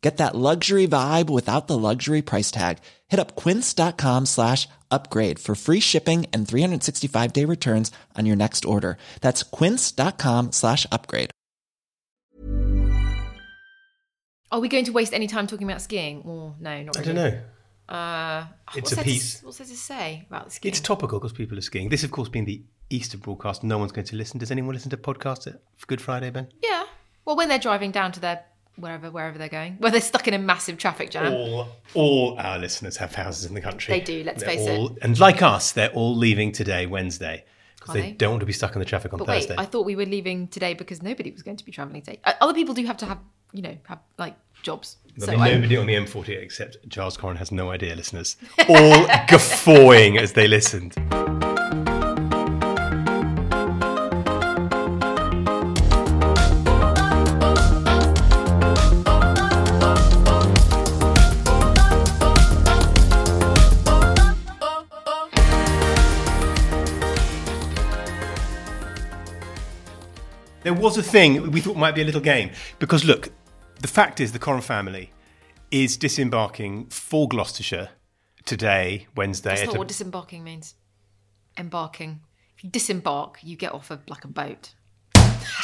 Get that luxury vibe without the luxury price tag. Hit up quince.com slash upgrade for free shipping and 365 day returns on your next order. That's quince.com slash upgrade. Are we going to waste any time talking about skiing? Or no, not I don't know. Uh, It's a piece. To, what's there to say about the skiing? It's topical because people are skiing. This, of course, being the Easter broadcast, no one's going to listen. Does anyone listen to podcasts at Good Friday, Ben? Yeah. Well, when they're driving down to their wherever wherever they're going, where they're stuck in a massive traffic jam. All, all our listeners have houses in the country. They do, let's They're face it. And like us, they're all leaving today, Wednesday, because they, they? don't want to be stuck in the traffic on But Thursday. wait, I thought we were leaving today because nobody was going to be travelling today. Uh, other people do have to have, you know, have like jobs. So nobody on the M48 except Giles Coren has no idea, listeners. All guffawing as they listened. There was a thing we thought might be a little game because look, the fact is the Coren family is disembarking for Gloucestershire today, Wednesday. That's at not a- what disembarking means. Embarking. If you disembark, you get off a like a boat.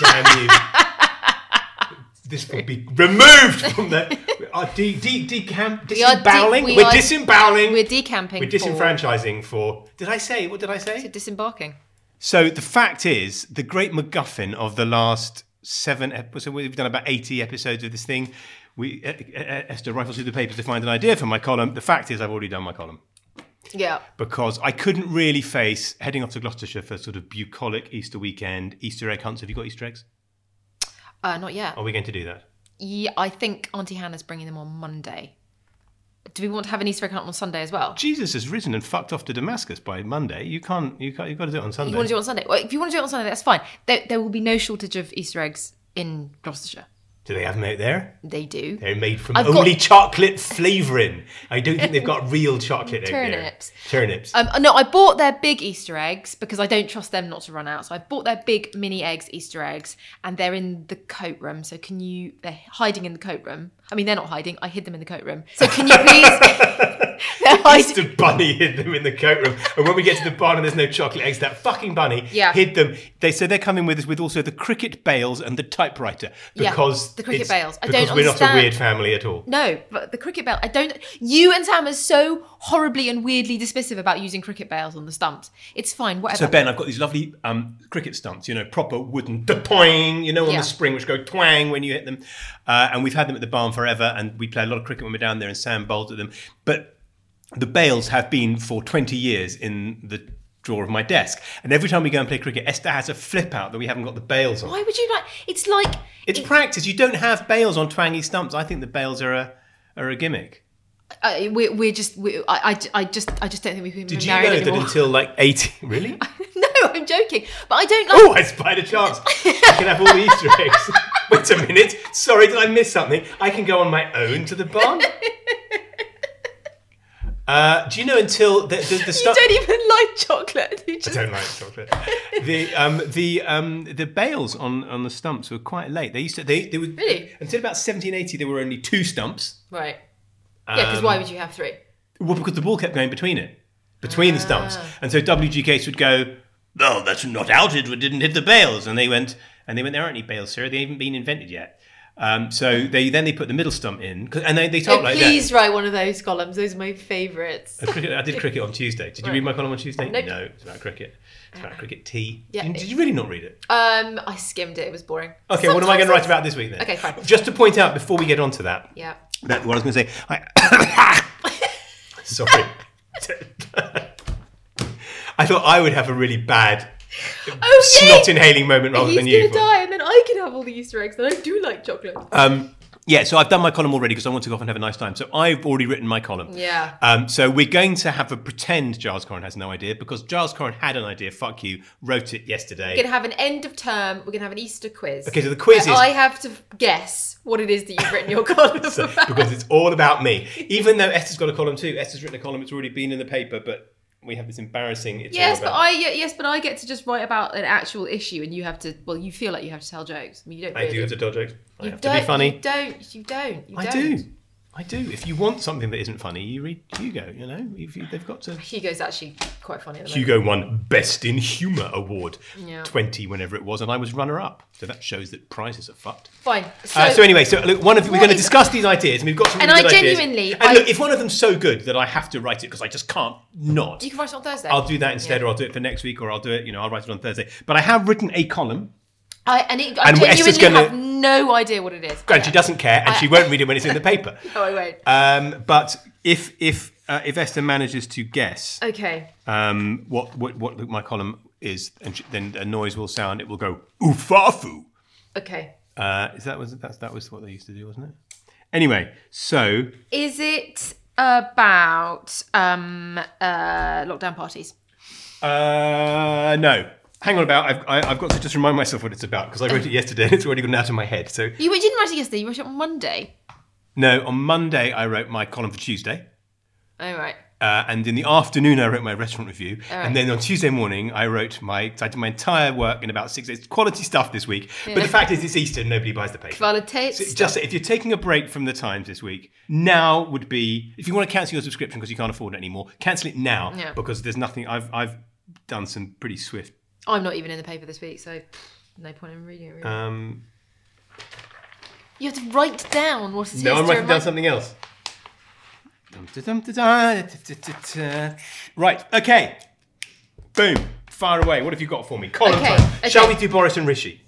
Damn you. this will be removed from the. Uh, de, de, decamp, We are de- disemboweling? we We are are- disemboweling. We're decamping. We're disenfranchising for. Did I say? What did I say? Disembarking. So the fact is, the great MacGuffin of the last seven episodes. We've done about eighty episodes of this thing. We uh, uh, Esther rifles through the papers to find an idea for my column. The fact is, I've already done my column Yeah. because I couldn't really face heading off to Gloucestershire for sort of bucolic Easter weekend, Easter egg hunts. Have you got Easter eggs? Uh, not yet. Are we going to do that? Yeah, I think Auntie Hannah's bringing them on Monday. Do we want to have an Easter egg hunt on Sunday as well? Jesus has risen and fucked off to Damascus by Monday. You can't. You can't. You've got to do it on Sunday. You want to do it on Sunday? Well, if you want to do it on Sunday, that's fine. There, there will be no shortage of Easter eggs in Gloucestershire. do they have them out there? They do. They're made from I've only got- chocolate flavouring. I don't think they've got real chocolate out there. Turnips. Turnips. Um, no, I bought their big Easter eggs because I don't trust them not to run out. So I bought their big mini eggs, Easter eggs, and they're in the coat room. So can you? They're hiding in the coat room. I mean, they're not hiding. I hid them in the coat room. So can you please? they're hiding. Easter bunny hid them in the coat room, and when we get to the barn and there's no chocolate eggs, that fucking bunny Yeah. hid them. They so they're coming with us with also the cricket bails and the typewriter Yeah, because the cricket bails. I because don't we're not a weird family at all. No, but the cricket bail. I don't. You and Sam are so horribly and weirdly dismissive about using cricket bails on the stumps. It's fine. Whatever. So Ben, I've got these lovely um, cricket stumps, you know, proper wooden twang, you know, on Yeah. the spring, which go twang when you hit them. Uh, and we've had them at the barn forever, and we play a lot of cricket when we're down there, and Sam bowls at them. But the bails have been for 20 years in the drawer of my desk, and every time we go and play cricket, Esther has a flip out that we haven't got the bails on. Why would you like? It's like It's it- practice. You don't have bails on twangy stumps. I think the bails are a are a gimmick. uh, we're, we're just. we I, I, I just. I just don't think we can Did you married know that until like 80? Really? no, I'm joking. But I don't like. Oh, I spied a chance. I can have all the Easter eggs. Wait a minute. Sorry, did I miss something? I can go on my own to the barn. Uh, do you know until the the, the you don't even like chocolate. You I don't like chocolate. the um the um the bails on on the stumps were quite late. They used to they they were Really? until about 1780 there were only two stumps. right. Yeah, because why would you have three? Well, because the ball kept going between it, between the stumps, Ah. and so WG Grace would go, "No, that's not out. It didn't hit the bails." And they went, and they went, "There aren't any bails, sir. They haven't been invented yet." Um, so they then they put the middle stump in, and they they talk Oh, like please write one of those columns. Those are my favourites. cricket, I did cricket on Tuesday. Did you read my column on Tuesday? Nope. No, it's about cricket. It's about cricket tea. Yeah, Did, you really not read it? Um, I skimmed it. It was boring. Okay, what am I going to write about this week then? Okay, fine. Just to point out before we get on to that, Yeah. that what I was going to say. I, sorry. I thought I would have a really bad Oh, snot inhaling moment rather He's than you. He's gonna die, and then I can have all the Easter eggs. And I do like chocolate. Um, yeah, so I've done my column already because I want to go off and have a nice time. So I've already written my column. Yeah. Um, so we're going to have a pretend Giles Coren has no idea because Giles Coren had an idea. Fuck you. Wrote it yesterday. We're gonna have an end of term. We're gonna have an Easter quiz. Okay, so the quiz is- I have to guess what it is that you've written your column So- about. because it's all about me. Even though Esther's got a column too. Esther's written a column. It's already been in the paper, but we have this embarrassing. It's Yes, but. I yes, but I get to just write about an actual issue, and you have to. Well, you feel like you have to tell jokes. I mean, you don't. I really. do have to tell jokes. I You have to be funny. You don't. You don't. You I don't. do. I do. If you want something that isn't funny, you read Hugo. You know, if you, they've got to. Hugo's actually quite funny. At the Hugo won Best in Humour award, Yeah. twenty whenever it was, and I was runner up. So that shows that prizes are fucked. Fine. So, Uh, so anyway, so look, one of we're going to discuss these ideas, and we've got some And really I good ideas. genuinely- And I- look, if one of them's so good that I have to write it because I just can't not, you can write it on Thursday. I'll do that instead, Yeah. or I'll do it for next week, or I'll do it. You know, I'll write it on Thursday. But I have written a column, I, and it, I And genuinely have no idea what it is. and she doesn't care, and she won't read it when it's in the paper. Oh, I won't. Um, but if if uh, if Esther manages to guess Okay. um, what, what what my column is, and she, then a noise will sound. It will go oofafu. Okay. Uh, is that was that that was what they used to do, wasn't it? Anyway, so Is it about um, uh, lockdown parties? uh, no. Hang on about. I've, I, I've got to just remind myself what it's about because I wrote it yesterday and it's already gone out of my head. So You didn't write it yesterday. You wrote it on Monday. no, on Monday I wrote my column for Tuesday. All right. Uh, and in the afternoon, I wrote my restaurant review. Right. And then on Tuesday morning, I wrote my, I did my entire work in about six days. Quality stuff this week. But the fact is, it's Easter and nobody buys the paper. Quality So just if you're taking a break from the Times this week, now would be, if you want to cancel your subscription because you can't afford it anymore, cancel it now Yeah. because there's nothing, I've, I've done some pretty swift. I'm not even in the paper this week, so no point in reading it. Really. Um, you have to write down what it is. no, I'm writing down something else. Right, okay. Boom. Fire away. What have you got for me? Colin Okay, okay. Shall we do Boris and Rishi?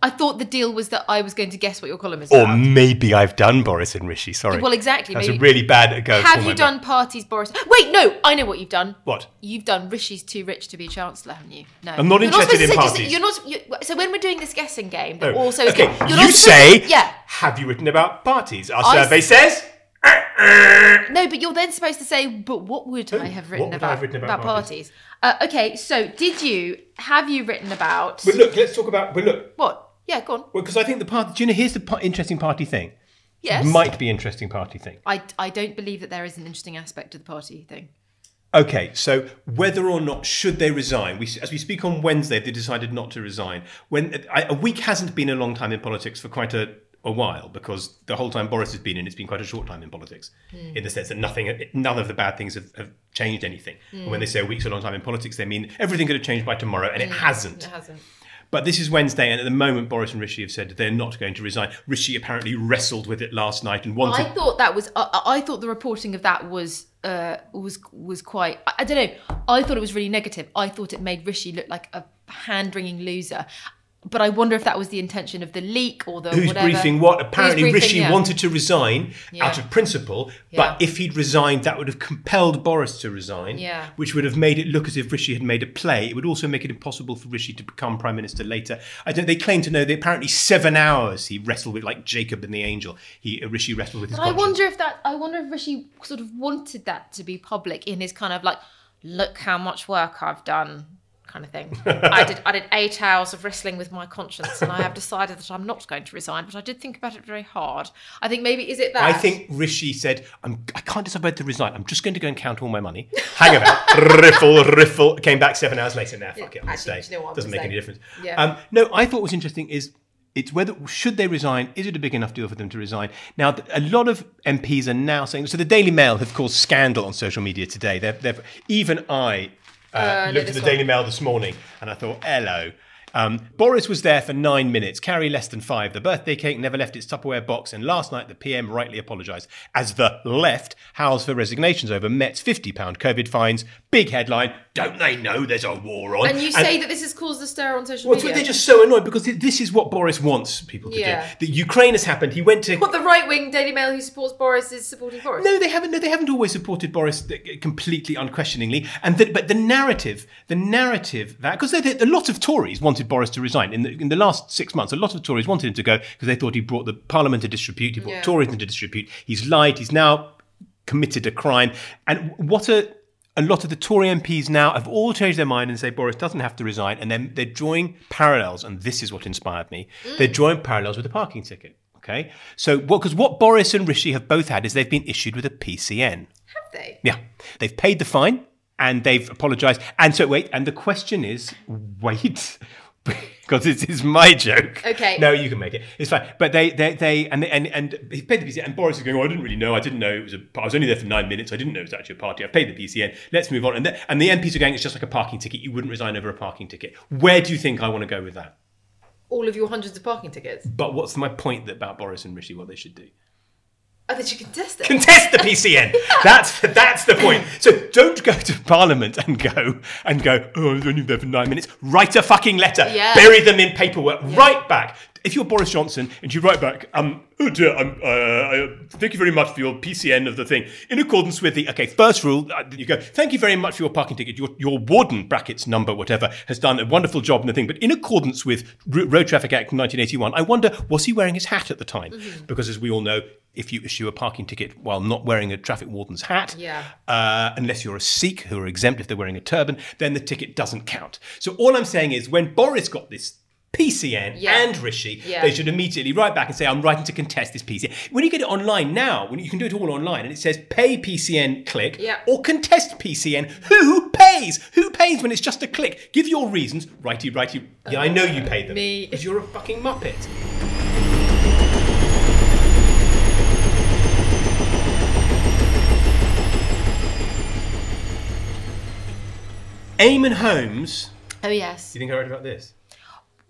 I thought the deal was that I was going to guess what your column is Or about. maybe I've done Boris and Rishi. Sorry. Well, exactly. That's maybe. a really bad go. Have you done parties, Boris? Wait, no. I know what you've done. What? You've done Rishi's too rich to be a chancellor, haven't you? No. I'm not You're interested supposed in say just- parties. you're not. You, so when we're doing this guessing game, that Oh, also okay. you're you say. to- yeah. Have you written about parties? Our I survey says. No, but you're then supposed to say, but what would I have written about, have written about parties? Uh, okay, so did you have you written about But look, let's talk about. But look, what? Yeah, go on. well, because I think the party. Do you know? Here's the interesting party thing. Yes. Might be interesting party thing. I, I don't believe that there is an interesting aspect to the party thing. Okay, so whether or not should they resign? We, as we speak on Wednesday, they decided not to resign. When I, a week hasn't been a long time in politics for quite a, a while, because the whole time Boris has been in, it's been quite a short time in politics, hmm. in the sense that nothing, none of the bad things have, have changed anything. Hmm. And when they say a week's a long time in politics, they mean everything could have changed by tomorrow, and it hmm. hasn't. It hasn't. But this is Wednesday, and at the moment, Boris and Rishi have said they're not going to resign. Rishi apparently wrestled with it last night and wanted. I thought that was. I I thought the reporting of that was uh, was was quite. I, I don't know. I thought it was really negative. I thought it made Rishi look like a hand wringing loser. But I wonder if that was the intention of the leak or the Who's whatever. briefing what? Apparently, briefing, Rishi yeah. wanted to resign Yeah. out of principle, Yeah. but if he'd resigned, that would have compelled Boris to resign, Yeah. which would have made it look as if Rishi had made a play. It would also make it impossible for Rishi to become prime minister later. I don't. They claim to know that apparently seven hours he wrestled with, like Jacob and the angel. He uh, Rishi wrestled with his. But I conscience. wonder if that. I wonder if Rishi sort of wanted that to be public in his kind of like, look how much work I've done. Kind of thing. I did. I did eight hours of wrestling with my conscience, and I have decided that I'm not going to resign. But I did think about it very hard. I think maybe is it that I think Rishi said, I'm, I can't decide whether to resign. I'm just going to go and count all my money. Hang about. riffle, riffle. Came back seven hours later. Now, fuck it, I'm Actually, stay. you know Doesn't make any difference. Yeah. Um, no, I thought what was interesting is it's whether, should they resign? Is it a big enough deal for them to resign? Now, a lot of MPs are now saying, so the Daily Mail have caused scandal on social media today. They've, they've, even I uh, Uh, looked at the. Daily Mail this morning and I thought, hello. Um, Boris was there for nine minutes, Carrie less than five. The birthday cake never left its Tupperware box, and last night the PM rightly apologised as the left howls for resignations over Met's £50 COVID fines. Big headline. Don't they know there's a war on? And you say that this has caused a stir on social media. Well, media. they're just so annoyed because this is what Boris wants people to Yeah. do. The Ukraine has happened. He went to What the right wing Daily Mail who supports Boris is supporting Boris. No, they haven't. No, they haven't always supported Boris uh, completely unquestioningly. And the, but the narrative, the narrative that because a lot of Tories wanted Boris to resign in the, in the last six months. A lot of Tories wanted him to go because they thought he brought the Parliament into disrepute. He brought Yeah. Tories into disrepute. He's lied. He's now committed a crime. And what a a lot of the Tory MPs now have all changed their mind and say Boris doesn't have to resign, and then they're drawing parallels, and this is what inspired me. Mm. They're drawing parallels with the parking ticket. Okay, so what? Because what Boris and Rishi have both had is they've been issued with a PCN. Have they? Yeah, they've paid the fine and they've apologised. And so wait, and the question is, wait. Because this is my joke. Okay. No, you can make it. It's fine. But they, they, they, and and and he paid the PCN. And Boris is going. Oh, I didn't really know. I didn't know it was a. I was only there for nine minutes. I didn't know it was actually a party. I paid the PCN. Let's move on. And the, and the MPs are going. It's just like a parking ticket. You wouldn't resign over a parking ticket. Where do you think I want to go with that? All of your hundreds of parking tickets. But what's my point that about Boris and Rishi? What they should do? Oh, I think you contest it. contest the PCN. That's that's the point. So don't go to Parliament and go and go. Oh, I was only there for nine minutes. Write a fucking letter. Yeah. Bury them in paperwork. Write back. If you're Boris Johnson and you write back, um, oh dear, um, uh, thank you very much for your PCN of the thing. In accordance with the okay, first rule, uh, you go. Thank you very much for your parking ticket. Your your warden brackets number whatever has done a wonderful job in the thing. But in accordance with R- Road Traffic Act 1981, I wonder was he wearing his hat at the time? Because as we all know, if you issue a parking ticket while not wearing a traffic warden's hat, Yeah. uh, unless you're a Sikh who are exempt if they're wearing a turban, then the ticket doesn't count. So all I'm saying is when Boris got this PCN Yeah. and Rishi, Yeah. they should immediately write back and say, I'm writing to contest this PCN. When you get it online now, when you can do it all online, and it says pay PCN click Yeah. or contest PCN, who pays? Who pays when it's just a click? Give your reasons. Righty, righty. Yeah, I know you pay them. Me. Because you're a fucking muppet. Eamonn Holmes. Oh yes. Do you think I wrote about this?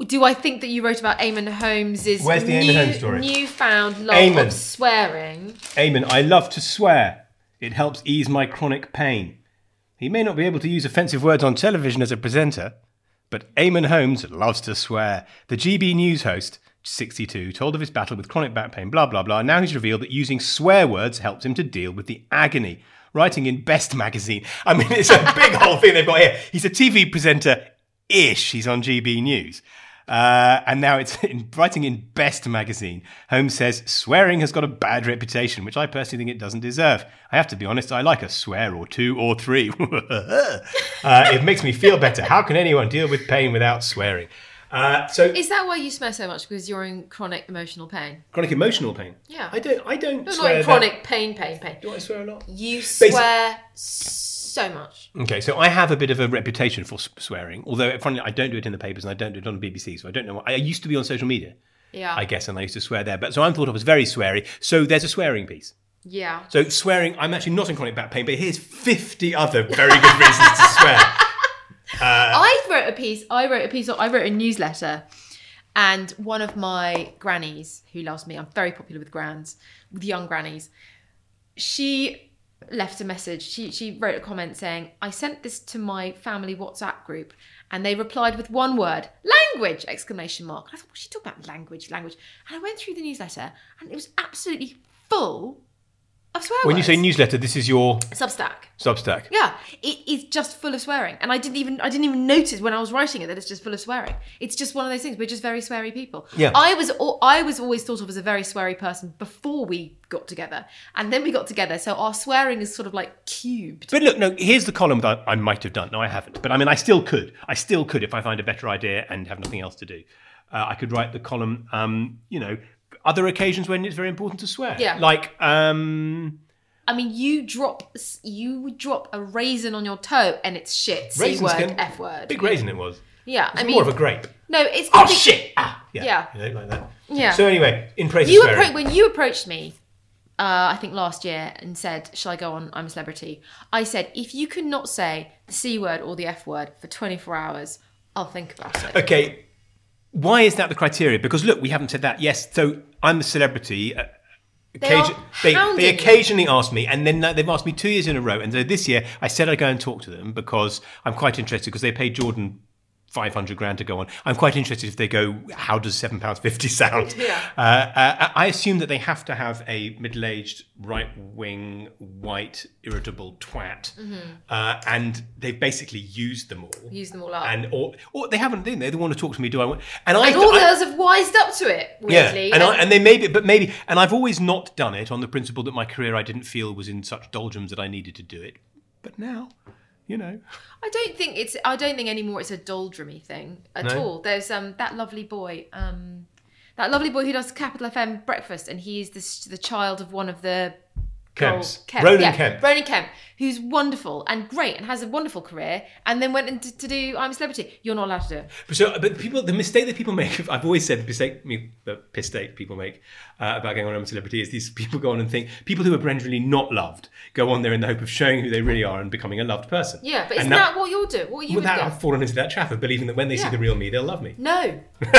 Do I think that you wrote about Eamonn Holmes's Where's the Eamonn new, Holmes story? newfound love Eamonn. of swearing? Eamonn, I love to swear. It helps ease my chronic pain. He may not be able to use offensive words on television as a presenter, but Eamonn Holmes loves to swear. The GB News host, 62, told of his battle with chronic back pain, blah, blah, blah. Now he's revealed that using swear words helps him to deal with the agony. Writing in Best magazine. I mean, it's a big whole thing they've got here. He's a TV presenter ish. He's on GB News. Uh, and now it's in, writing in Best magazine. Holmes says swearing has got a bad reputation, which I personally think it doesn't deserve. I have to be honest, I like a swear or two or three. uh, it makes me feel better. How can anyone deal with pain without swearing? Uh, so Is that why you swear so much? Because you're in chronic emotional pain. chronic emotional pain. Yeah. I don't. I don't You're not in that- chronic pain, pain, pain. Do I swear a lot? You swear so much. Okay, so I have a bit of a reputation for swearing, although funny, I don't do it in the papers and I don't do it on the BBC, so I don't know. I used to be on social media, Yeah. I guess, and I used to swear there. But so I'm thought of as very sweary. So there's a swearing piece. yeah. So swearing, I'm actually not in chronic back pain, but here's 50 other very good reasons to swear. Uh, I wrote a piece. I wrote a piece. I wrote a newsletter, and one of my grannies who loves me. I'm very popular with grands, with young grannies. She left a message. She she wrote a comment saying, "I sent this to my family WhatsApp group." And they replied with one word, language! Exclamation mark. I thought, what's she talking about? Language, language. And I went through the newsletter and it was absolutely full of swear When you words. say newsletter, this is your Substack. Substack. Yeah, it is just full of swearing, and I didn't even I didn't even notice when I was writing it that it's just full of swearing. It's just one of those things. We're just very sweary people. Yeah. I was al- I was always thought of as a very sweary person before we got together, and then we got together, so our swearing is sort of like cubed. But look, no, here's the column that I might have done. No, I haven't. But I mean, I still could. I still could if I find a better idea and have nothing else to do. Uh, I could write the column, um, you know, other occasions when it's very important to swear. Yeah. Like, um, I mean, you drop you would drop a raisin on your toe, and it's shit. C raisins word, can- F word. Big raisin it was. Yeah, It's I mean, more of a grape. no, it's Oh, shit! Ah, yeah. Yeah. You know, like that. Yeah. So anyway, in praise You of swearing. appro- when you approached me, uh, I think last year, and said, "Shall I go on? I'm a celebrity." I said, "If you cannot say the c word or the f word for 24 hours, I'll think about it." Okay, why is that the criteria? Because look, we haven't said that. Yes, so I'm a celebrity. uh, They occasion- they, they you. occasionally ask me, and then they've asked me two years in a row. And so this year, I said I'd go and talk to them because I'm quite interested because they paid Jordan 500 grand to go on. I'm quite interested if they go, how does £7.50 sound? Yeah. Uh, uh, I assume that they have to have a middle aged, right wing, white, irritable twat. Uh, and they've basically used them all. Mm-hmm. Them all up. And or, or they haven't, didn't they? They want to talk to me. Do I want? And, I, all I- girls have wised up to it, weirdly. yeah, and, I, and they maybe, but maybe, and I've always not done it on the principle that my career I didn't feel was in such doldrums that I needed to do it. But now, you know, I don't think it's. I don't think anymore. It's a doldrummy thing at No? all. There's um that lovely boy, um, that lovely boy who does Capital FM breakfast, and he's the the child of one of the Kemps. Kemp, Roman yeah, Kemp. Roman Kemp, who's wonderful and great and has a wonderful career, and then went into to do I'm a Celebrity. You're not allowed to do it. But so, but people, the mistake that people make, I've always said the mistake, me- the mistake people make uh, about going on I'm a celebrity is these people go on and think people who are generally not loved go on there in the hope of showing who they really are and becoming a loved person. Yeah, but isn't that what you'll do? What are you Well, would that? I've fallen into that trap of believing that when they see the real me, they'll love me. No.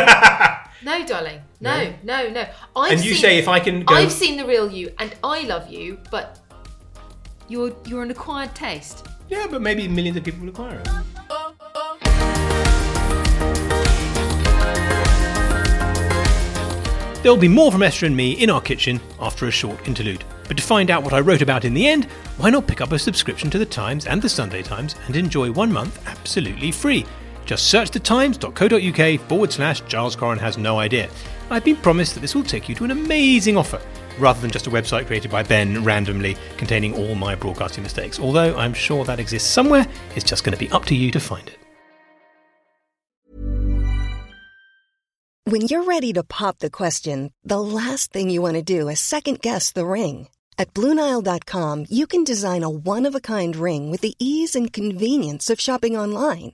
no, darling. No, no, no. I've And you seen, say if I can go, I've seen the real you, and I love you, but you're you're an acquired taste. yeah, but maybe millions of people will acquire it. There'll be more from Esther and me in our kitchen after a short interlude. But to find out what I wrote about in the end, why not pick up a subscription to The Times and The Sunday Times and enjoy one month absolutely free? Just search thetimes.co.uk forward slash Giles Coren has no idea. I've been promised that this will take you to an amazing offer, rather than just a website created by Ben randomly containing all my broadcasting mistakes. Although I'm sure that exists somewhere, it's just going to be up to you to find it. When you're ready to pop the question, the last thing you want to do is second guess the ring. At Bluenile.com, you can design a one of a kind ring with the ease and convenience of shopping online.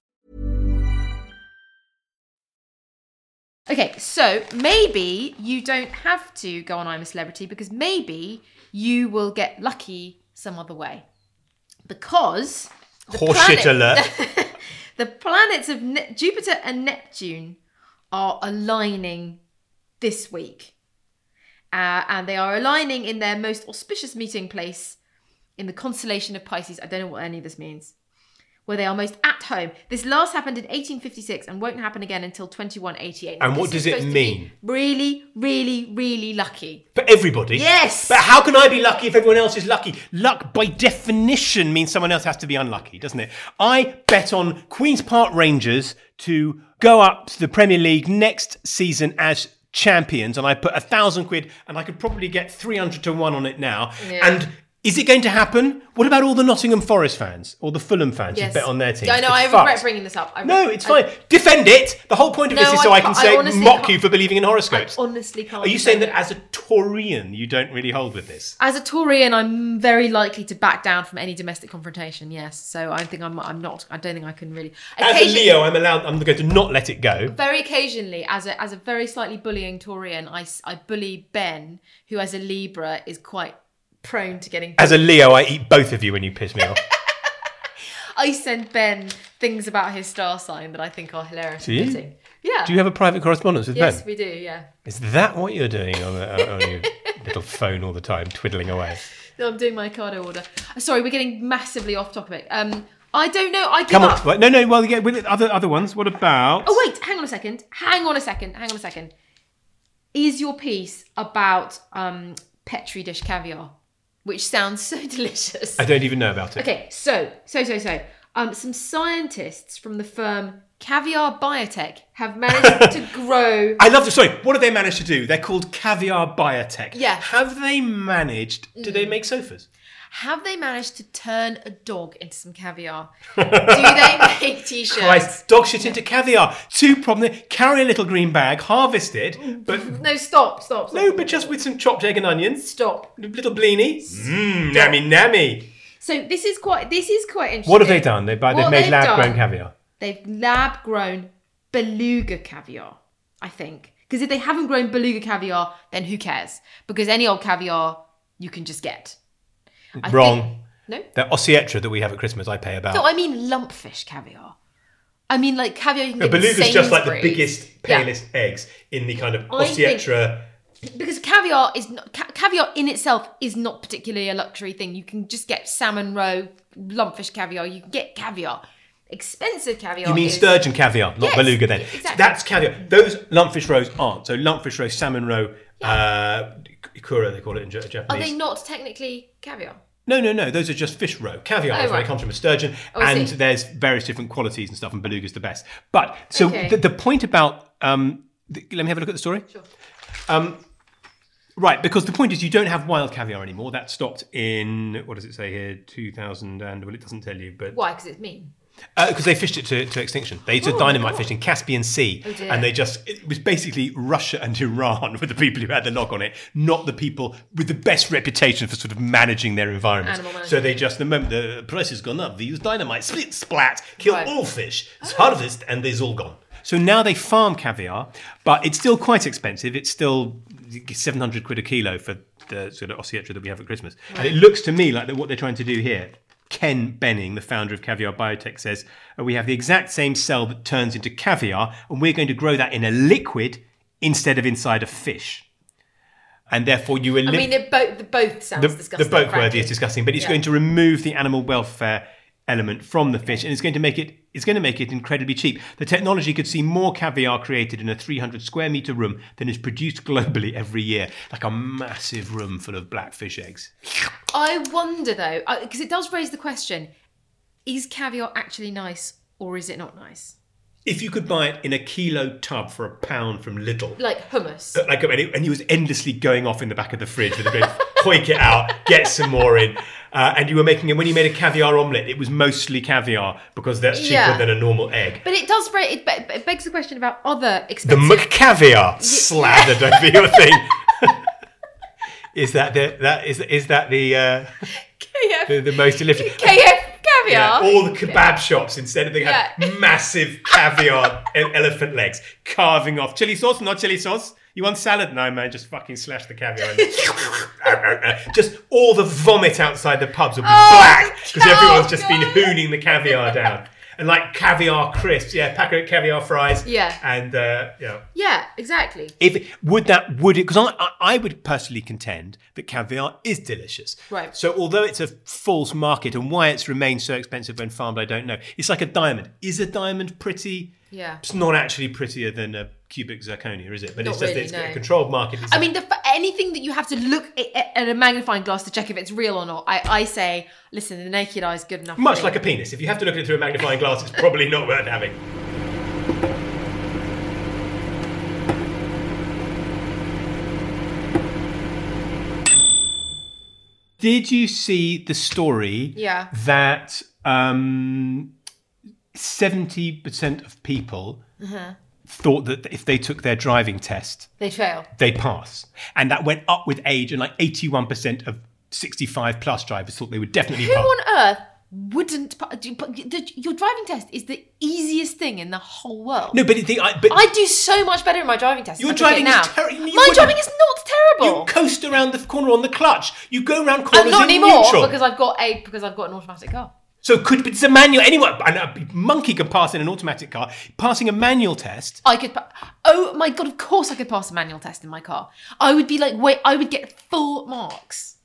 Okay, so maybe you don't have to go on I'm a Celebrity because maybe you will get lucky some other way. Because the Horseshit planet- alert. the planets of ne- Jupiter and Neptune are aligning this week. Uh, and they are aligning in their most auspicious meeting place in the constellation of Pisces. I don't know what any of this means. Where they are most at home. This last happened in 1856 and won't happen again until 2188. And what does it supposed to be mean? Really, really, really lucky. For everybody? Yes! But how can I be lucky if everyone else is lucky? Luck, by definition, means someone else has to be unlucky, doesn't it? I bet on Queen's Park Rangers to go up to the Premier League next season as champions, and I put a thousand quid, and I could probably get 300 to 1 on it now. And is it going to happen? What about all the Nottingham Forest fans or the Fulham fans who bet on their team? I know, I fucked. regret bringing this up. I No, it's I- fine. Defend it. The whole point of No, this is so I I can I say mock can't- you for believing in I horoscopes. honestly can't. Are you saying that defend as a Taurian you don't really hold with this? As a Taurian, I'm very likely to back down from any domestic confrontation. Yes, so I think I'm. I'm not. I don't think I can really. As a Leo, I'm allowed. I'm going to not let it go. Very occasionally, as a as a very slightly bullying Taurian, I bully Ben, who as a Libra is quite prone to getting. As a Leo, I eat both of you when you piss me off. I send Ben things about his star sign that I think are hilarious. Do you? fitting. Yeah. Do you have a private correspondence with yes, Ben? Yes, we do. Yeah. Is that what you're doing on, the, on your little phone all the time, twiddling away? No, I'm doing my card order. Uh, Sorry, we're getting massively off topic. Um, I don't know. I give Come on. up. Right, no, no. Well, yeah, with it, other other ones. What about? Oh wait, hang on a second. Hang on a second. Hang on a second. Is your piece about um, petri dish caviar, which sounds so delicious? I don't even know about it. Okay, so so so so. Um, some scientists from the firm Caviar Biotech have managed to grow. I love the sorry. What have they managed to do? They're called Caviar Biotech. Yeah. Have they managed? Do they make sofas? Have they managed to turn a dog into some caviar? Do they make t-shirts? Christ, dog shit into caviar. Two problem. Carry a little green bag, harvest it, but No, stop, stop, stop. no, but just with some chopped egg and onions. stop. Little bleenie. Mmm, nammy nammy. So this is quite. This is quite interesting. What have they done? They buy, they've made they've lab grown done- caviar. They've lab grown beluga caviar, I think. Because if they haven't grown beluga caviar, then who cares? Because any old caviar you can just get. I Wrong. think- no? The ossietra that we have at Christmas, I pay about. No, I mean lumpfish caviar. I mean like caviar you can A get beluga's just like the biggest, Yeah. palest eggs in the kind of think- ossietra. because caviar is not, ca- caviar in itself is not particularly a luxury thing. You can just get salmon roe, lumpfish caviar. You can get caviar. Expensive caviar. You mean is- sturgeon caviar, not Yes, beluga then. exactly. That's caviar. Those lumpfish roes aren't. So lumpfish roe, salmon roe, uh, ikura they call it in Ja- Are they not technically caviar? No, no, no. Those are just fish roe. Caviar Oh, is right. it comes from a sturgeon, Oh, and see. there's various different qualities and stuff, and beluga's the best. But so Okay. the, the point about um, the, let me have a look at the story. Sure. Um, right, because the point is you don't have wild caviar anymore. That stopped in what does it say here? Two thousand and well, it doesn't tell you, but Why? Because it's mean. Uh, because they fished it to, to extinction. They did dynamite fishing, Caspian Sea, Oh, and they just it was basically Russia and Iran were the people who had the knock on it, not the people with the best reputation for sort of managing their environment. So they just the moment the price has gone up, they use dynamite, split, splat, kill Right. all fish, it's harvest, and they're all gone. So now they farm caviar, but it's still quite expensive. It's still 700 quid a kilo for the sort of ossietra that we have at Christmas. And it looks to me like that what they're trying to do here, Ken Benning, the founder of Caviar Biotech, says "Uh, we have the exact same cell that turns into caviar, and we're going to grow that in a liquid instead of inside a fish. And therefore, you I mean, they're both. The both sounds the, disgusting. the frankly. worthy is disgusting, but it's Yeah. going to remove the animal welfare element from the fish, and it's going to make it it's going to make it incredibly cheap. The technology could see more caviar created in a 300 square meter room than is produced globally every year, like a massive room full of blackfish eggs. I wonder though, uh, because it does raise the question: Is caviar actually nice, or is it not nice? If you could buy it in a kilo tub for a pound from Lidl, Like hummus. Uh, like and it, and he was endlessly going off in the back of the fridge with a bit, hoik it out, get some more in, uh, and you were making it when you made a caviar omelette. It was mostly caviar because that's cheaper Yeah. than a normal egg. But it does. It, it begs the question about other expensive. The. McCaviar slathered over your thing. is that the that is is that the uh, KF, the, the most delicious? KF caviar. Yeah, all the kebab shops instead of they have massive caviar elephant legs carving off chili sauce, not chili sauce. You want salad? No, man, just fucking slash the caviar. in. just all the vomit outside the pubs will be Oh, black because oh, everyone's just been God. hooning the caviar down. And like caviar crisps, yeah, packet of caviar fries, Yeah. and uh, yeah. yeah, exactly. If would that would it because I, I I would personally contend that caviar is delicious. Right. So although it's a false market and why it's remained so expensive when farmed, I don't know. It's like a diamond. Is a diamond pretty? Yeah. It's not actually prettier than a cubic zirconia, is it? But Not it's just really, it's no. a controlled market. I mean, the, anything that you have to look at, at a magnifying glass to check if it's real or not, I, I say, listen, the naked eye is good enough. much like a penis. If you have to look at it through a magnifying glass, it's probably not worth having. Did you see the story Yeah. that um, 70% of people Uh-huh. thought that if they took their driving test, They fail. they'd pass? And that went up with age, and like 81% of 65 plus drivers thought they would definitely pass. Who pass. on earth wouldn't? Your driving test is the easiest thing in the whole world. No, but, the, I, but I do so much better in my driving test. Your than I do driving now. is terri- you My wouldn't- driving is not terrible. you coast around the corner on the clutch. You go around corners not in anymore neutral. because I've got a because I've got an automatic car. So could but it's a manual anyone a monkey could pass in an automatic car. Passing a manual test. I could. pa- Oh my god! Of course, I could pass a manual test in my car. I would be like, wait, I would get full marks.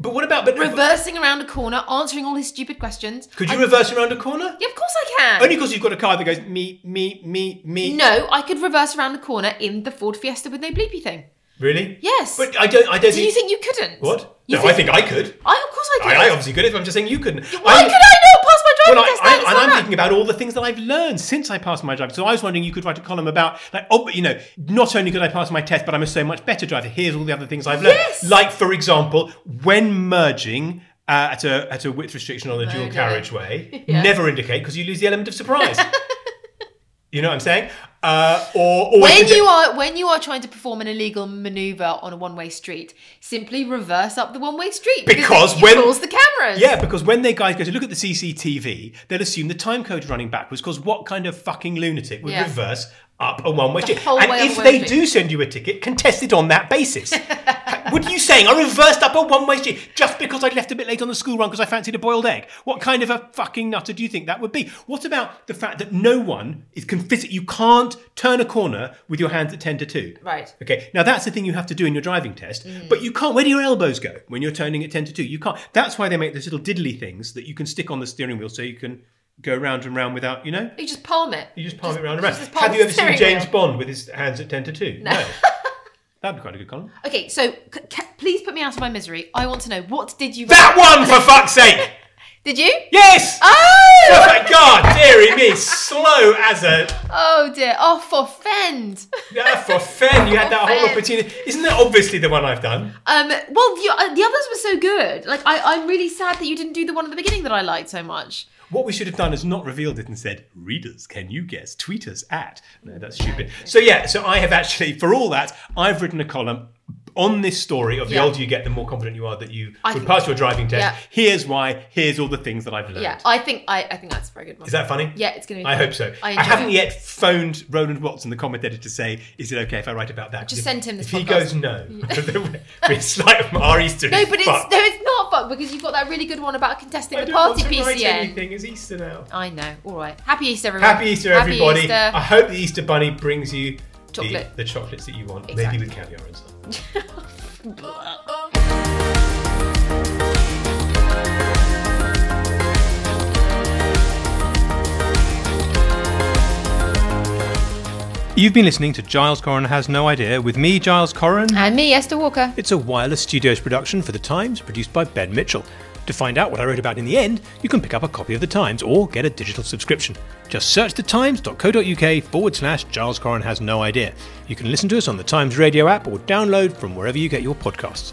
But what about but Reversing around a corner, answering all his stupid questions. could you I- reverse around a corner? Yeah, of course I can. Only because you've got a car that goes me me me me. No, I could reverse around the corner in the Ford Fiesta with no bleepy thing. Really? Yes. But I don't. I don't. Do you think you couldn't? what? You no, I think I could. I of course I I, could. I obviously could. If I'm just saying you couldn't. Why I, could I not pass my driving well, test I, I, and I'm summer. thinking about all the things that I've learned since I passed my driving. Test. So I was wondering you could write a column about, like, oh, you know, not only could I pass my test, but I'm a so much better driver. Here's all the other things I've learned. Yes. Like, for example, when merging. Uh, at a at a width restriction on a dual carriageway, Yeah. never indicate because you lose the element of surprise. you know what I'm saying? Uh, or, or when you are when you are trying to perform an illegal maneuver on a one-way street, simply reverse up the one-way street Because it, when- fools the cameras. Yeah, because when they guys go to look at the CCTV, they'll assume the time code's running backwards. Because what kind of fucking lunatic would Yeah. reverse up a one-way street? And way if they do send you a ticket, contest it on that basis. what are you saying? I reversed up a one-way street just because I left a bit late on the school run because I fancied a boiled egg. What kind of a fucking nutter do you think that would be? What about the fact that no one is can visit? You can't turn a corner with your hands at ten to two. Right. Okay, now that's the thing you have to do in your driving test, Mm. but you can't. Where do your elbows go when you're turning at 10 to 2? You can't. That's why they make those little diddly things that you can stick on the steering wheel so you can go round and round without, you know? You just palm it. You just palm it round and round. Have you ever seen James wheel. Bond with his hands at 10 to 2? No. That'd be quite a good column. Okay, so c- c- please put me out of my misery. I want to know what did you That one, for fuck's sake! Did you? Yes! Oh! Perfect. God, dearie me, slow as a. Oh dear. Oh, for fend. Yeah, for Fen, you had that whole opportunity. Isn't that obviously the one I've done? Um. Well, the, uh, the others were so good. Like, I, I'm really sad that you didn't do the one at the beginning that I liked so much. What we should have done is not revealed it and said, readers, can you guess? Tweet us at. No, that's stupid. So, yeah, so I have actually, for all that, I've written a column on this story of the Yeah. older you get, the more confident you are that you I would think- pass your driving test. Yeah. Here's why, here's all the things that I've learned. Yeah, I think I, I think that's a very good one. Is that funny? Yeah, it's going to be. I fun. hope so. I, enjoy- haven't yet phoned Roland Watson, the comment editor, to say, is it okay if I write about that? Just if- send him this If he podcast. goes no, it's like our Easter No, but it's no, it's because you've got that really good one about contesting I the party to write anything. It's Easter now. I know. All right. Happy Easter, everyone. Happy Easter, Happy everybody. Easter. I hope the Easter Bunny brings you the, Chocolate. the chocolates that you want, Exactly. maybe with caviar and stuff. You've been listening to Giles Coren Has No Idea with me, Giles Coren. And me, Esther Walker. It's a wireless studios production for The Times, produced by Ben Mitchell. To find out what I wrote about in the end, you can pick up a copy of The Times or get a digital subscription. Just search thetimes.co.uk forward slash Giles Coren Has No Idea. You can listen to us on the Times radio app or download from wherever you get your podcasts.